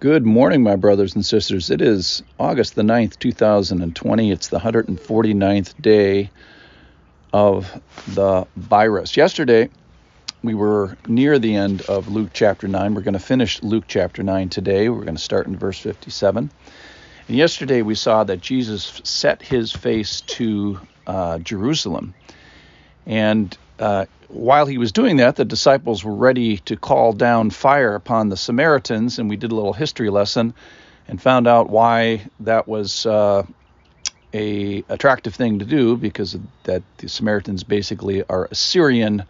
Good morning, my brothers and sisters. It is August the 9th, 2020. It's the 149th day of the virus. Yesterday, we were near the end of Luke chapter 9. We're going to finish Luke chapter 9 today. We're going to start in verse 57. And yesterday, we saw that Jesus set his face to uh, Jerusalem. And uh, while he was doing that, the disciples were ready to call down fire upon the Samaritans, and we did a little history lesson and found out why that was uh, a attractive thing to do because that the Samaritans basically are Assyrian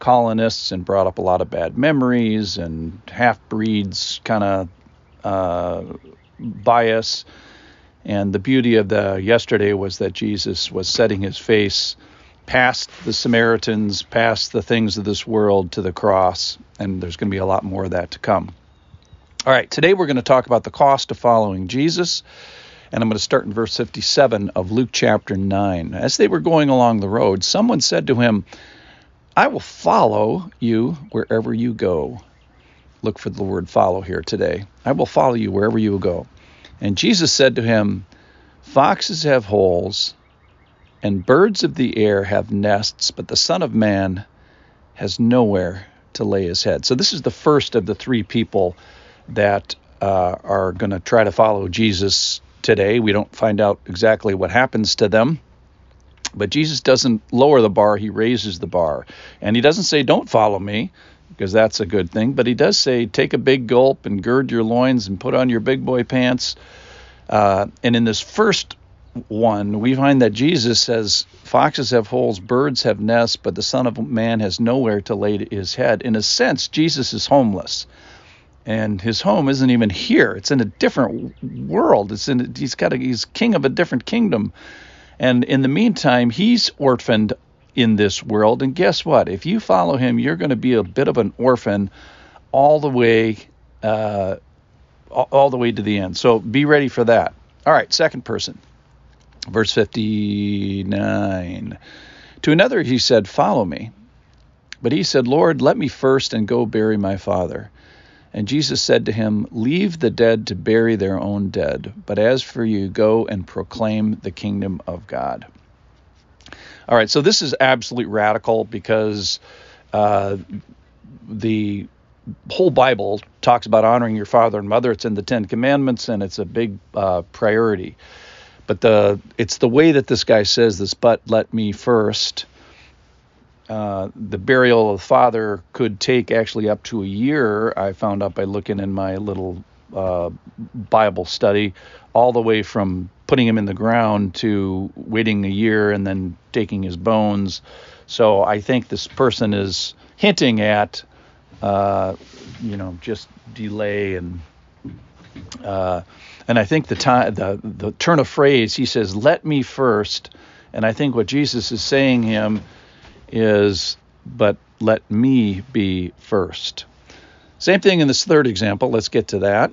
colonists and brought up a lot of bad memories and half breeds kind of uh, bias. And the beauty of the yesterday was that Jesus was setting his face past the Samaritans, past the things of this world to the cross, and there's going to be a lot more of that to come. All right, today we're going to talk about the cost of following Jesus, and I'm going to start in verse 57 of Luke chapter 9. As they were going along the road, someone said to him, I will follow you wherever you go. Look for the word follow here today. I will follow you wherever you go. And Jesus said to him, Foxes have holes and birds of the air have nests, but the Son of Man has nowhere to lay his head. So, this is the first of the three people that uh, are going to try to follow Jesus today. We don't find out exactly what happens to them. But Jesus doesn't lower the bar, he raises the bar. And he doesn't say, Don't follow me, because that's a good thing. But he does say, Take a big gulp and gird your loins and put on your big boy pants. Uh, and in this first 1, we find that Jesus says, Foxes have holes, birds have nests, but the Son of Man has nowhere to lay his head. In a sense, Jesus is homeless. And his home isn't even here. It's in a different world. It's in he's got a, he's king of a different kingdom. And in the meantime, he's orphaned in this world. And guess what? If you follow him, you're going to be a bit of an orphan all the way uh, all the way to the end. So be ready for that. All right, second person. Verse 59. To another he said, Follow me. But he said, Lord, let me first and go bury my father. And Jesus said to him, Leave the dead to bury their own dead, but as for you, go and proclaim the kingdom of God. All right, so this is absolutely radical because uh, the whole Bible talks about honoring your father and mother. It's in the Ten Commandments, and it's a big uh, priority. But the it's the way that this guy says this. But let me first. Uh, the burial of the father could take actually up to a year. I found out by looking in my little uh, Bible study, all the way from putting him in the ground to waiting a year and then taking his bones. So I think this person is hinting at, uh, you know, just delay and uh, and I think the time the the turn of phrase he says, "Let me first. and I think what Jesus is saying him is, "But let me be first. Same thing in this third example. Let's get to that.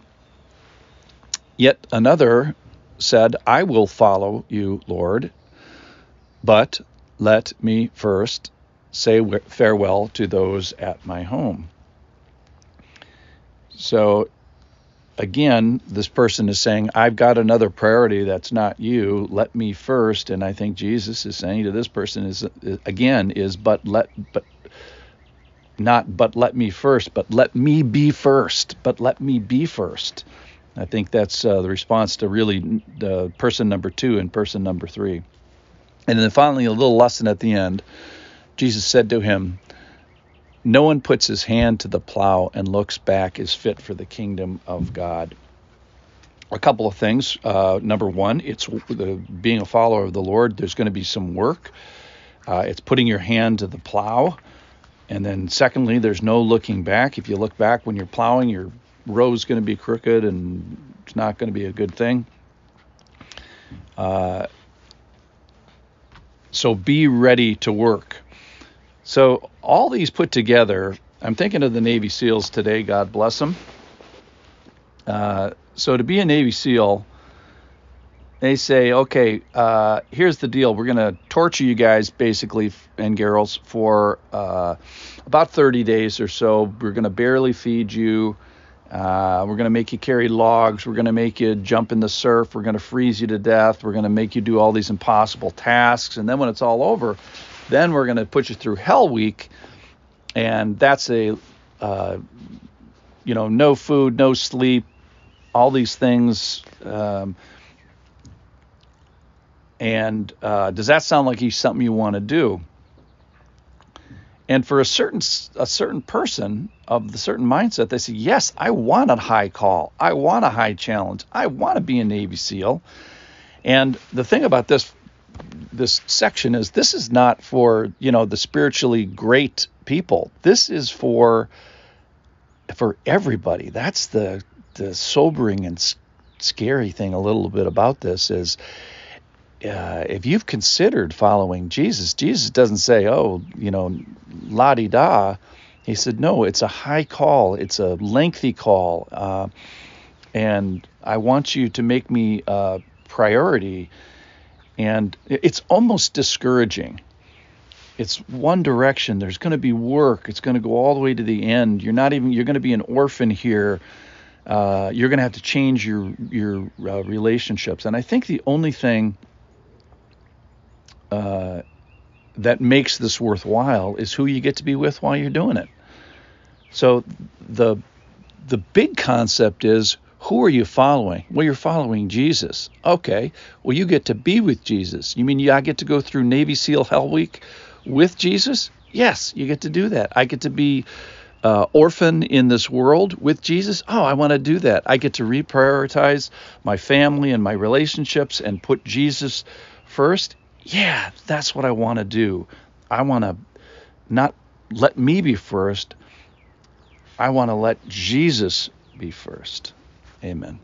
Yet another said, "I will follow you, Lord, but let me first say farewell to those at my home." So again, this person is saying, I've got another priority that's not you. Let me first. And I think Jesus is saying to this person is again is but let but not but let me first, but let me be first. But let me be first. I think that's uh, the response to really the person number two and person number three. And then finally, a little lesson at the end. Jesus said to him, no one puts his hand to the plow and looks back is fit for the kingdom of God. A couple of things. Uh, number one, it's the, being a follower of the Lord. There's going to be some work. Uh, it's putting your hand to the plow. And then, secondly, there's no looking back. If you look back when you're plowing, your row's going to be crooked and it's not going to be a good thing. Uh, so be ready to work. So all these put together, I'm thinking of the Navy SEALs today. God bless them. Uh, so to be a Navy SEAL, they say, okay, uh, here's the deal. We're going to torture you guys, basically, and girls, for uh, about 30 days or so. We're going to barely feed you. Uh, we're going to make you carry logs. We're going to make you jump in the surf. We're going to freeze you to death. We're going to make you do all these impossible tasks. And then when it's all over, then we're going to put you through Hell Week. And that's a, uh, you know, no food, no sleep, all these things. Um, and uh, does that sound like something you want to do? And for a certain a certain person of the certain mindset, they say, "Yes, I want a high call. I want a high challenge. I want to be a Navy SEAL." And the thing about this this section is this is not for you know the spiritually great people. This is for for everybody. That's the the sobering and scary thing a little bit about this is uh, if you've considered following Jesus, Jesus doesn't say, oh, you know, la di da. He said, no, it's a high call, it's a lengthy call. Uh, and I want you to make me a priority. And it's almost discouraging. It's one direction. There's going to be work. It's going to go all the way to the end. You're not even. You're going to be an orphan here. Uh, you're going to have to change your your uh, relationships. And I think the only thing uh, that makes this worthwhile is who you get to be with while you're doing it. So the the big concept is who are you following? Well, you're following Jesus. Okay. Well, you get to be with Jesus. You mean I get to go through Navy SEAL Hell Week with Jesus? Yes, you get to do that. I get to be uh, orphan in this world with Jesus. Oh, I want to do that. I get to reprioritize my family and my relationships and put Jesus first yeah, that's what I want to do. I want to not let me be first. I want to let Jesus be first. Amen.